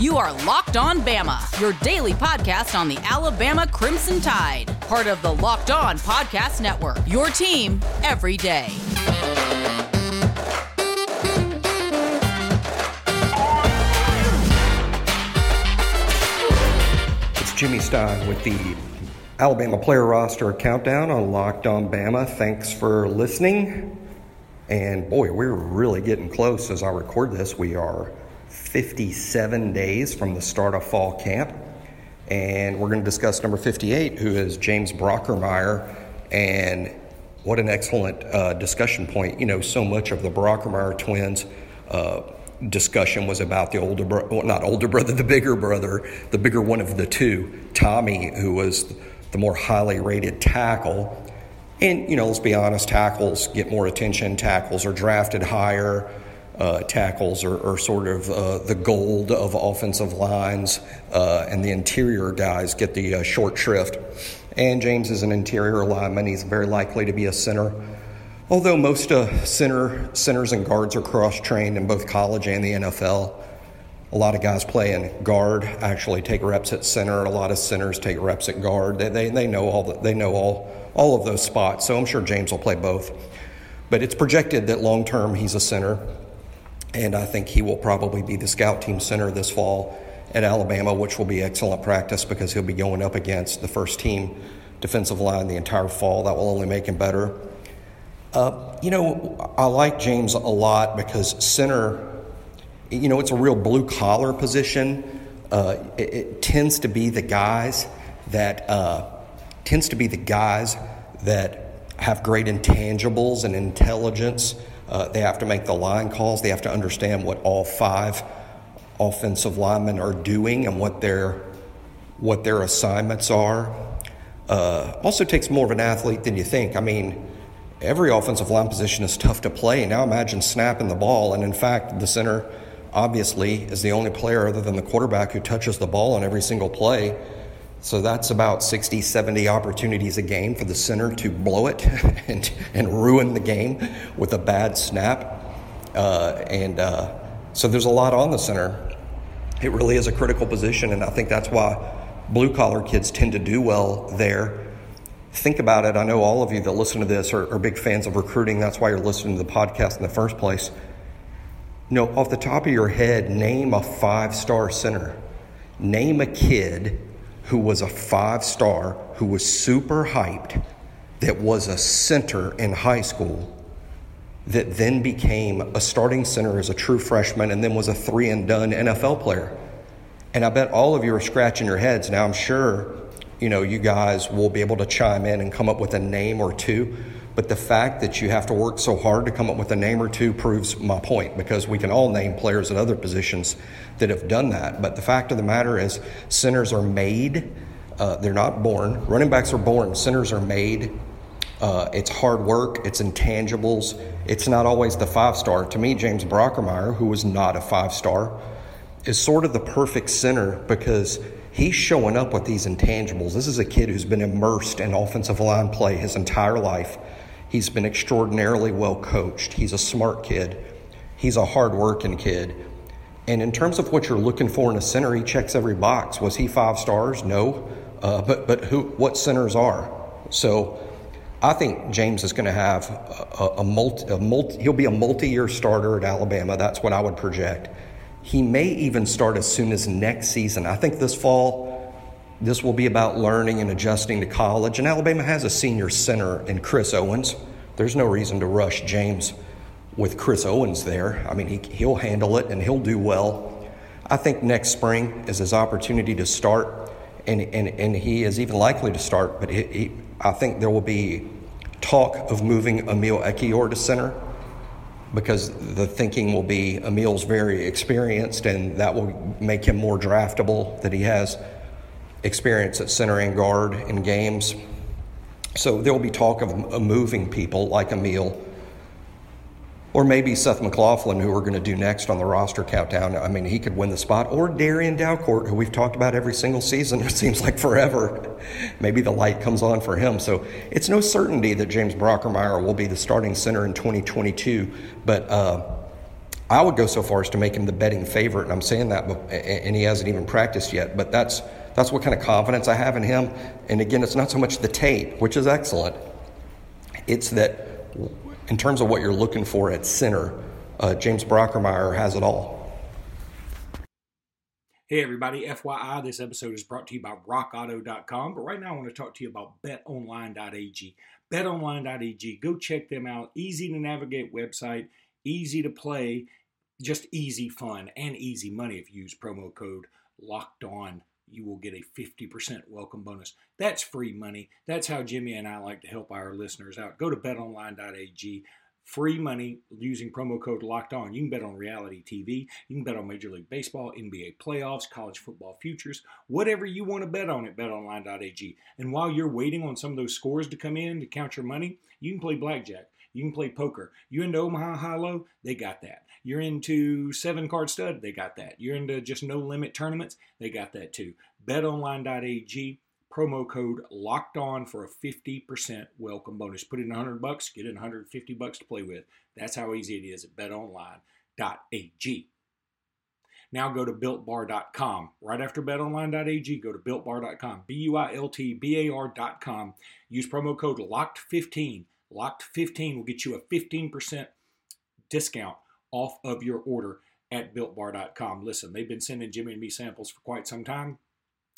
You are Locked On Bama, your daily podcast on the Alabama Crimson Tide, part of the Locked On Podcast Network. Your team every day. It's Jimmy Stein with the Alabama player roster countdown on Locked On Bama. Thanks for listening. And boy, we're really getting close as I record this. We are 57 days from the start of fall camp. And we're going to discuss number 58, who is James Brockermeyer. And what an excellent uh, discussion point. You know, so much of the Brockermeyer twins. Uh, discussion was about the older brother, well, not older brother, the bigger brother, the bigger one of the two, Tommy, who was the more highly rated tackle. And, you know, let's be honest, tackles get more attention, tackles are drafted higher. Uh, tackles are, are, sort of uh, the gold of offensive lines, uh, and the interior guys get the uh, short shrift. And James is an interior lineman. He's very likely to be a center. Although most uh, center centers and guards are cross trained in both college and the NFL, a lot of guys playing guard actually take reps at center. A lot of centers take reps at guard. They, they, they know all the, they know all all of those spots. So I'm sure James will play both. But it's projected that long term he's a center, and I think he will probably be the scout team center this fall at Alabama, which will be excellent practice because he'll be going up against the first team defensive line the entire fall. That will only make him better. Uh, you know, I like James a lot because center you know, it's a real blue collar position. Uh, it, it, tends to be the guys that uh, tends to be the guys that have great intangibles and intelligence. Uh, they have to make the line calls. They have to understand what all five offensive linemen are doing and what their what their assignments are. Uh, also takes more of an athlete than you think. I mean, every offensive line position is tough to play. Now imagine snapping the ball, and in fact, the center obviously is the only player other than the quarterback who touches the ball on every single play. So that's about 60, 70 opportunities a game for the center to blow it and, and ruin the game with a bad snap. Uh, and uh, so there's a lot on the center. It really is a critical position, and I think that's why blue collar kids tend to do well there. Think about it. I know all of you that listen to this are, are big fans of recruiting. That's why you're listening to the podcast in the first place. You know, off the top of your head, name a five star center. Name a kid who was a five star, who was super hyped, that was a center in high school, that then became a starting center as a true freshman and then was a three and done NFL player. And I bet all of you are scratching your heads. Now, I'm sure, you know, you guys will be able to chime in and come up with a name or two. But the fact that you have to work so hard to come up with a name or two proves my point because we can all name players at other positions that have done that. But the fact of the matter is, centers are made, uh, they're not born. Running backs are born, centers are made. Uh, it's hard work, it's intangibles. It's not always the five star. To me, James Brockermeyer, who was not a five star, is sort of the perfect center because he's showing up with these intangibles. This is a kid who's been immersed in offensive line play his entire life. He's been extraordinarily well coached. He's a smart kid. He's a hardworking kid. And in terms of what you're looking for in a center, he checks every box. Was he five stars? No. Uh, but but who? What centers are? So I think James is going to have a, a, multi, a multi. He'll be a multi-year starter at Alabama. That's what I would project. He may even start as soon as next season. I think this fall this will be about learning and adjusting to college. And Alabama has a senior center in Chris Owens. There's no reason to rush James with Chris Owens there. I mean, he, he'll handle it and he'll do well. I think next spring is his opportunity to start, and, and, and he is even likely to start, but he, he, I think there will be talk of moving Emil Ekiyor to center because the thinking will be Emil's very experienced and that will make him more draftable, that he has experience at center and guard in games. So there will be talk of moving people like Emil or maybe Seth McLaughlin, who we're going to do next on the roster countdown. I mean, he could win the spot. Or Darian Dalcourt, who we've talked about every single season. It seems like forever. Maybe the light comes on for him. So it's no certainty that James Brockermeyer will be the starting center in 2022. But uh, I would go so far as to make him the betting favorite, and I'm saying that, and he hasn't even practiced yet. But that's that's what kind of confidence I have in him. And again, it's not so much the tape, which is excellent. It's that in terms of what you're looking for at center, uh, James Brockermeyer has it all. Hey everybody, FYI, this episode is brought to you by rockauto.com. But right now I want to talk to you about betonline.ag. Betonline.ag, go check them out. Easy to navigate website, easy to play, just easy fun and easy money if you use promo code locked on you will get a 50% welcome bonus. That's free money. That's how Jimmy and I like to help our listeners out. Go to betonline.ag free money using promo code locked on. You can bet on reality TV, you can bet on Major League Baseball, NBA playoffs, college football futures, whatever you want to bet on at betonline.ag. And while you're waiting on some of those scores to come in to count your money, you can play blackjack. You can play poker. You into Omaha High Low? They got that. You're into seven card stud? They got that. You're into just no limit tournaments? They got that too. BetOnline.ag promo code locked on for a 50% welcome bonus. Put in 100 bucks, get in 150 bucks to play with. That's how easy it is at betonline.ag. Now go to builtbar.com. Right after betonline.ag, go to builtbar.com. B U I L T B A R.com. Use promo code LOCKED15. LOCKED15 will get you a 15% discount off of your order at builtbar.com. Listen, they've been sending Jimmy and me samples for quite some time.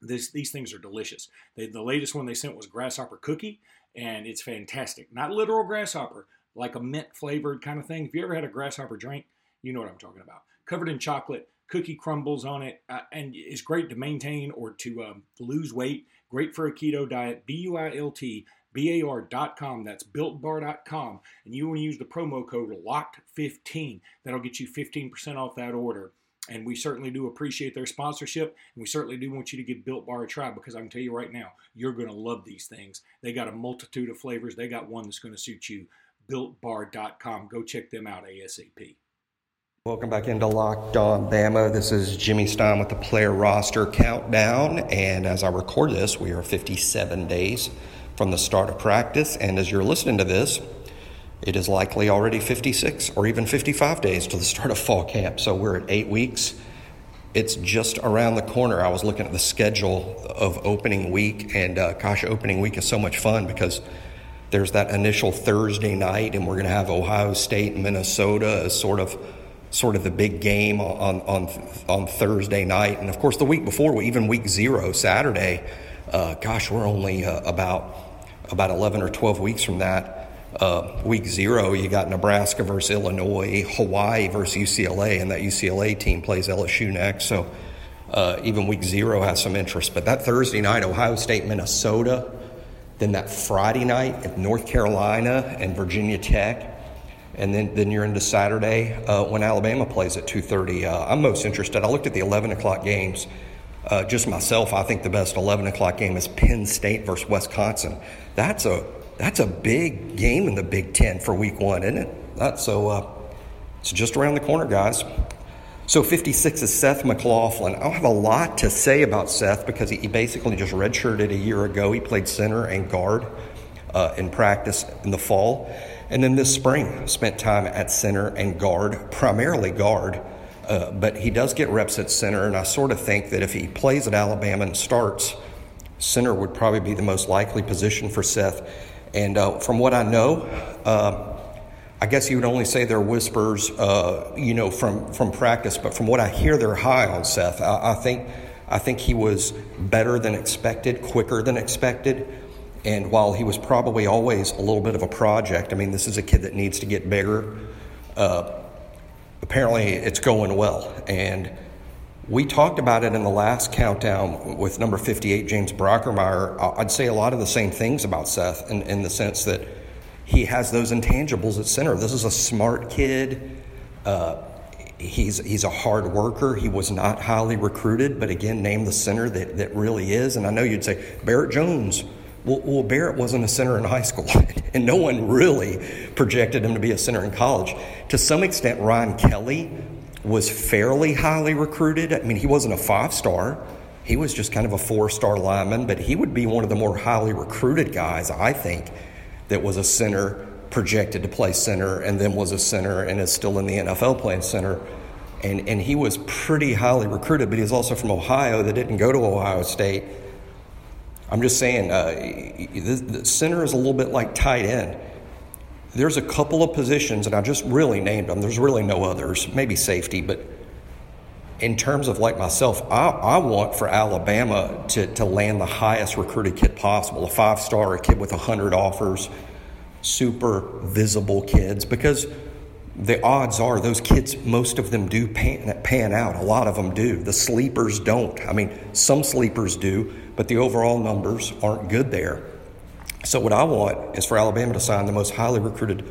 This, these things are delicious. They, the latest one they sent was grasshopper cookie, and it's fantastic. Not literal grasshopper, like a mint flavored kind of thing. If you ever had a grasshopper drink, you know what I'm talking about. Covered in chocolate, cookie crumbles on it, uh, and it's great to maintain or to um, lose weight. Great for a keto diet. B U I L T bar.com. That's builtbar.com. And you want to use the promo code LOCKED15. That'll get you 15% off that order. And we certainly do appreciate their sponsorship. And we certainly do want you to give Built Bar a try because I can tell you right now, you're going to love these things. They got a multitude of flavors. They got one that's going to suit you. BuiltBar.com. Go check them out ASAP. Welcome back into Locked On Bama. This is Jimmy Stein with the player roster countdown. And as I record this, we are 57 days from the start of practice. And as you're listening to this, it is likely already 56 or even 55 days to the start of fall camp. So we're at eight weeks. It's just around the corner. I was looking at the schedule of opening week, and uh, gosh, opening week is so much fun because there's that initial Thursday night, and we're going to have Ohio State and Minnesota as sort of sort of the big game on on on Thursday night, and of course the week before, even week zero, Saturday. Uh, gosh, we're only uh, about about 11 or 12 weeks from that uh, week zero, you got Nebraska versus Illinois, Hawaii versus UCLA, and that UCLA team plays LSU next. So uh, even week zero has some interest. But that Thursday night, Ohio State, Minnesota, then that Friday night, North Carolina and Virginia Tech. And then, then you're into Saturday uh, when Alabama plays at 2:30. Uh, I'm most interested. I looked at the 11 o'clock games. Uh, just myself, I think the best 11 o'clock game is Penn State versus Wisconsin. That's a that's a big game in the Big Ten for Week One, isn't it? That's so. Uh, it's just around the corner, guys. So 56 is Seth McLaughlin. I don't have a lot to say about Seth because he, basically just redshirted a year ago. He played center and guard uh, in practice in the fall, and then this spring spent time at center and guard, primarily guard. Uh, but he does get reps at center, and I sort of think that if he plays at Alabama and starts, center would probably be the most likely position for Seth. And uh, from what I know, uh, I guess you would only say they're whispers, uh, you know, from, from practice. But from what I hear, they're high on Seth. I, I, think I think he was better than expected, quicker than expected. And while he was probably always a little bit of a project, I mean, this is a kid that needs to get bigger. Uh, apparently, it's going well, and we talked about it in the last countdown with number 58, James Brockermeyer. I'd say a lot of the same things about Seth in, in the sense that he has those intangibles at center. This is a smart kid. Uh, he's, he's a hard worker. He was not highly recruited, but again, named the center that, that really is. And I know you'd say, Barrett Jones. Well, Barrett wasn't a center in high school, and no one really projected him to be a center in college. To some extent, Ryan Kelly was fairly highly recruited. I mean, he wasn't a five star, he was just kind of a four star lineman, but he would be one of the more highly recruited guys, I think, that was a center projected to play center and then was a center and is still in the NFL playing center. And, and he was pretty highly recruited, but he's also from Ohio that didn't go to Ohio State. I'm just saying, uh, the, center is a little bit like tight end. There's a couple of positions, and I just really named them. There's really no others, maybe safety, but in terms of like myself, I, I want for Alabama to, to land the highest recruited kid possible, a five star, a kid with 100 offers, super visible kids, because the odds are those kids, most of them do pan, pan out. A lot of them do. The sleepers don't. I mean, some sleepers do, but the overall numbers aren't good there. So, what I want is for Alabama to sign the most highly recruited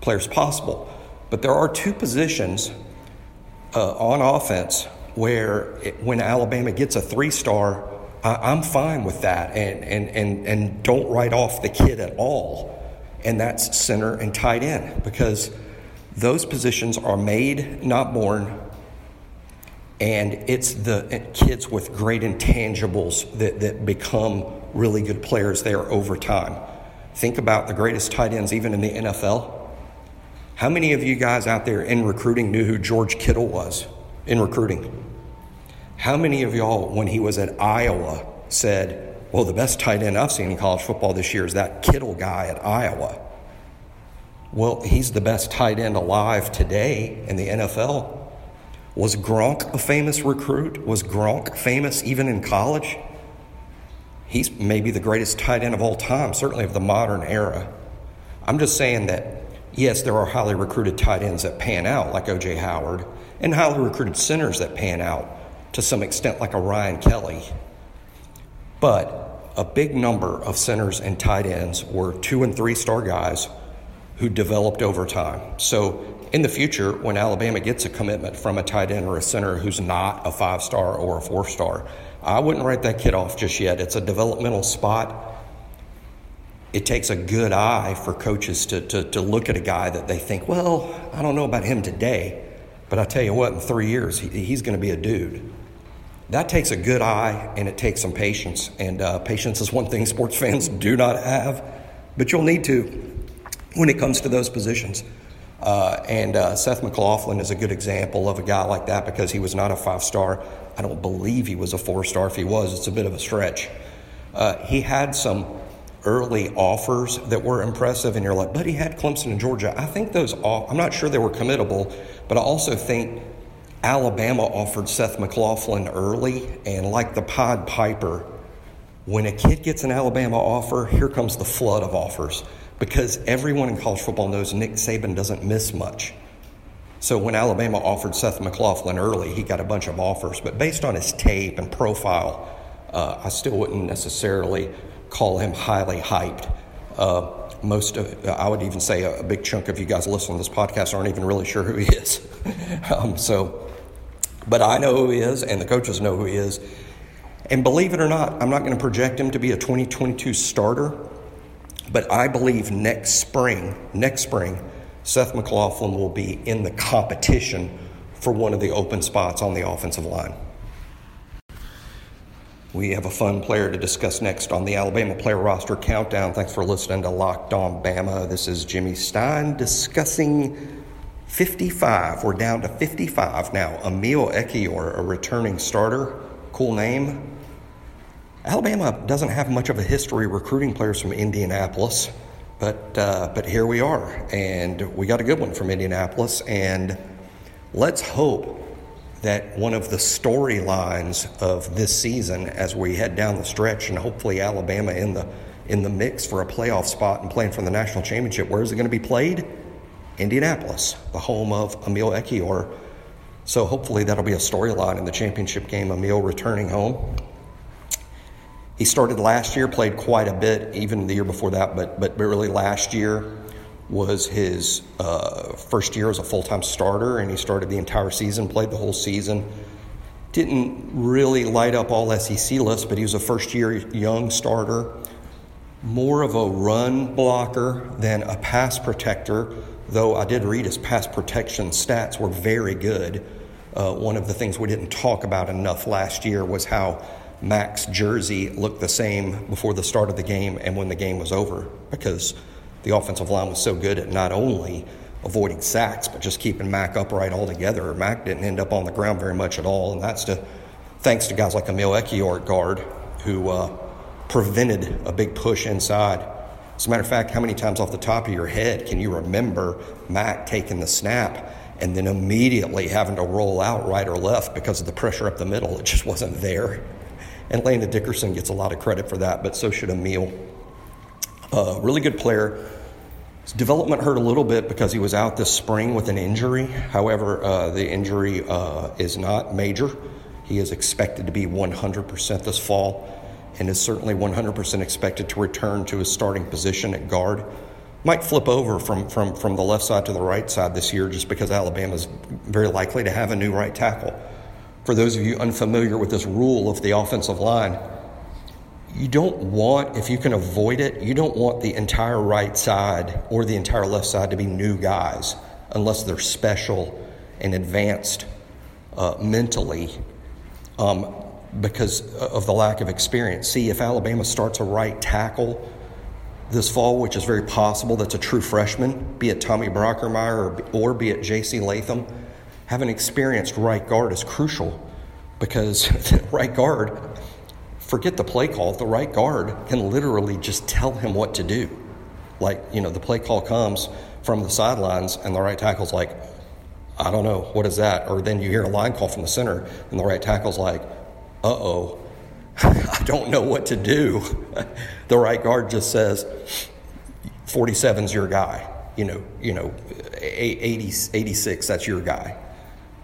players possible. But there are two positions uh, on offense where it, when Alabama gets a three star, I'm fine with that and, and, and, and don't write off the kid at all. And that's center and tight end because those positions are made, not born. And it's the kids with great intangibles that, that become really good players there over time. Think about the greatest tight ends, even in the NFL. How many of you guys out there in recruiting knew who George Kittle was in recruiting? How many of y'all, when he was at Iowa, said, Well, the best tight end I've seen in college football this year is that Kittle guy at Iowa? Well, he's the best tight end alive today in the NFL. Was Gronk a famous recruit? Was Gronk famous even in college? He's maybe the greatest tight end of all time, certainly of the modern era. I'm just saying that, yes, there are highly recruited tight ends that pan out, like O.J. Howard, and highly recruited centers that pan out to some extent, like a Ryan Kelly. But a big number of centers and tight ends were two and three star guys who developed over time. So in the future, when Alabama gets a commitment from a tight end or a center who's not a five star or a four star, I wouldn't write that kid off just yet. It's a developmental spot. It takes a good eye for coaches to, to, to look at a guy that they think, well, I don't know about him today, but I tell you what, in three years, he, he's going to be a dude. That takes a good eye and it takes some patience. And uh, patience is one thing sports fans do not have, but you'll need to when it comes to those positions. Uh, and uh, Seth McLaughlin is a good example of a guy like that because he was not a five star. I don't believe he was a four star. If he was, it's a bit of a stretch. Uh, he had some early offers that were impressive, and you're like, but he had Clemson and Georgia. I think those, off- I'm not sure they were committable, but I also think Alabama offered Seth McLaughlin early, and like the Pied Piper, when a kid gets an Alabama offer, here comes the flood of offers because everyone in college football knows Nick Saban doesn't miss much. So when Alabama offered Seth McLaughlin early, he got a bunch of offers, but based on his tape and profile, uh, I still wouldn't necessarily call him highly hyped. Uh, most of, I would even say a, big chunk of you guys listening to this podcast aren't even really sure who he is. um, so, but I know who he is, and the coaches know who he is. And believe it or not, I'm not going to project him to be a 2022 starter, but I believe next spring, next spring, Seth McLaughlin will be in the competition for one of the open spots on the offensive line. We have a fun player to discuss next on the Alabama player roster countdown. Thanks for listening to Locked On Bama. This is Jimmy Stein discussing 55. We're down to 55 now. Emil Ekiyor, a returning starter. Cool name. Alabama doesn't have much of a history recruiting players from Indianapolis, but uh, but here we are, and we got a good one from Indianapolis, and let's hope that one of the storylines of this season, as we head down the stretch, and hopefully Alabama in the in the mix for a playoff spot and playing for the national championship. Where is it going to be played? Indianapolis, the home of Emil Ekiyor. So hopefully that'll be a storyline in the championship game. Emil returning home. He started last year, played quite a bit, even the year before that, but but but really last year was his uh, first year as a full time starter, and he started the entire season, played the whole season. Didn't really light up all SEC lists, but he was a first year young starter. More of a run blocker than a pass protector, though I did read his pass protection stats were very good. Uh, one of the things we didn't talk about enough last year was how Mac's jersey looked the same before the start of the game and when the game was over because the offensive line was so good at not only avoiding sacks, but just keeping Mac upright altogether. Mac didn't end up on the ground very much at all, and that's to thanks to guys like Emil at guard, who uh, prevented a big push inside. As a matter of fact, how many times off the top of your head can you remember Mac taking the snap and then immediately having to roll out right or left because of the pressure up the middle? It just wasn't there. And Landon Dickerson gets a lot of credit for that, but so should Emil. Uh, really good player. His development hurt a little bit because he was out this spring with an injury. However, uh, the injury uh, is not major. He is expected to be 100% this fall and is certainly 100% expected to return to his starting position at guard. Might flip over from, from, from the left side to the right side this year just because Alabama is very likely to have a new right tackle. For those of you unfamiliar with this rule of the offensive line, you don't want, if you can avoid it, you don't want the entire right side or the entire left side to be new guys unless they're special and advanced uh, mentally. Um, because of the lack of experience. See, if Alabama starts a right tackle this fall, which is very possible, that's a true freshman, be it Tommy Brockermeyer or, or be it J.C. Latham, having experienced right guard is crucial because right guard, forget the play call, the right guard can literally just tell him what to do. Like, you know, the play call comes from the sidelines and the right tackle's like, I don't know, what is that? Or then you hear a line call from the center and the right tackle's like, uh oh, I don't know what to do. the right guard just says, 47's your guy. You know, you know, 80, 86, that's your guy.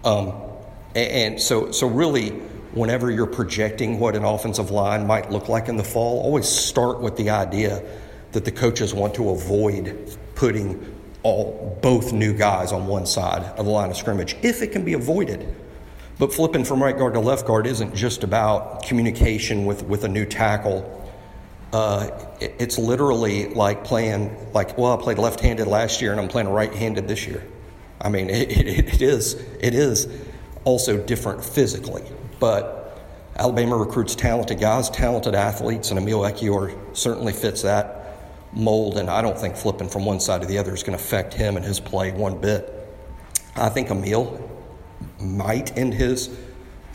Um, and so, so really, whenever you're projecting what an offensive line might look like in the fall, always start with the idea that the coaches want to avoid putting all both new guys on one side of the line of scrimmage if it can be avoided. But flipping from right guard to left guard isn't just about communication with, with a new tackle. Uh, it, it's literally like playing, like, well, I played left handed last year and I'm playing right handed this year. I mean, it, it, it, is, it is also different physically. But Alabama recruits talented guys, talented athletes, and Emil Ekiyor certainly fits that mold. And I don't think flipping from one side to the other is going to affect him and his play one bit. I think Emil might end his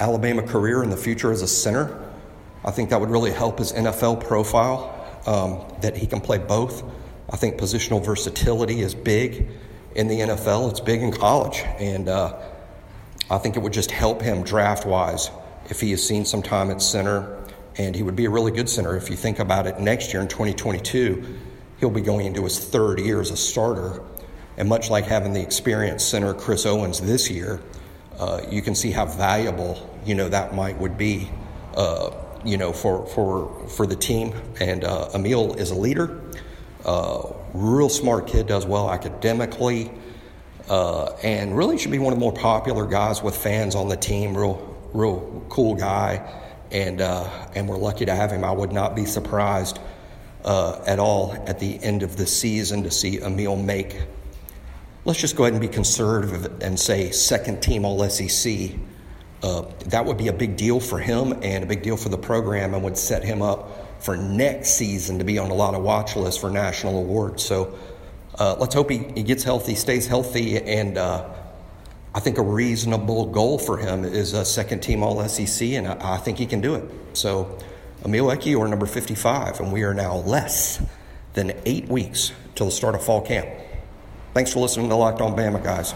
Alabama career in the future as a center. I think that would really help his NFL profile, um, that he can play both. I think positional versatility is big in the NFL, it's big in college. And uh, I think it would just help him draft wise if he has seen some time at center. And he would be a really good center. If you think about it, next year in 2022, he'll be going into his third year as a starter. And much like having the experienced center Chris Owens this year, uh, you can see how valuable you know that might would be uh, you know for for for the team. And uh, Emil is a leader, uh, real smart kid, does well academically, uh, and really should be one of the more popular guys with fans on the team. Real real cool guy, and and we're lucky to have him. I would not be surprised. at all at the end of the season to see Emil make let's just go ahead and be conservative and say second team All SEC. Uh, that would be a big deal for him and a big deal for the program and would set him up for next season to be on a lot of watch lists for national awards. So uh, let's hope he, he gets healthy, stays healthy, and uh, I think a reasonable goal for him is a second team All SEC, and I, I, think he can do it. So Emil Ekiyor number 55, and we are now less than eight weeks till the start of fall camp. Thanks for listening to Locked On Bama, guys.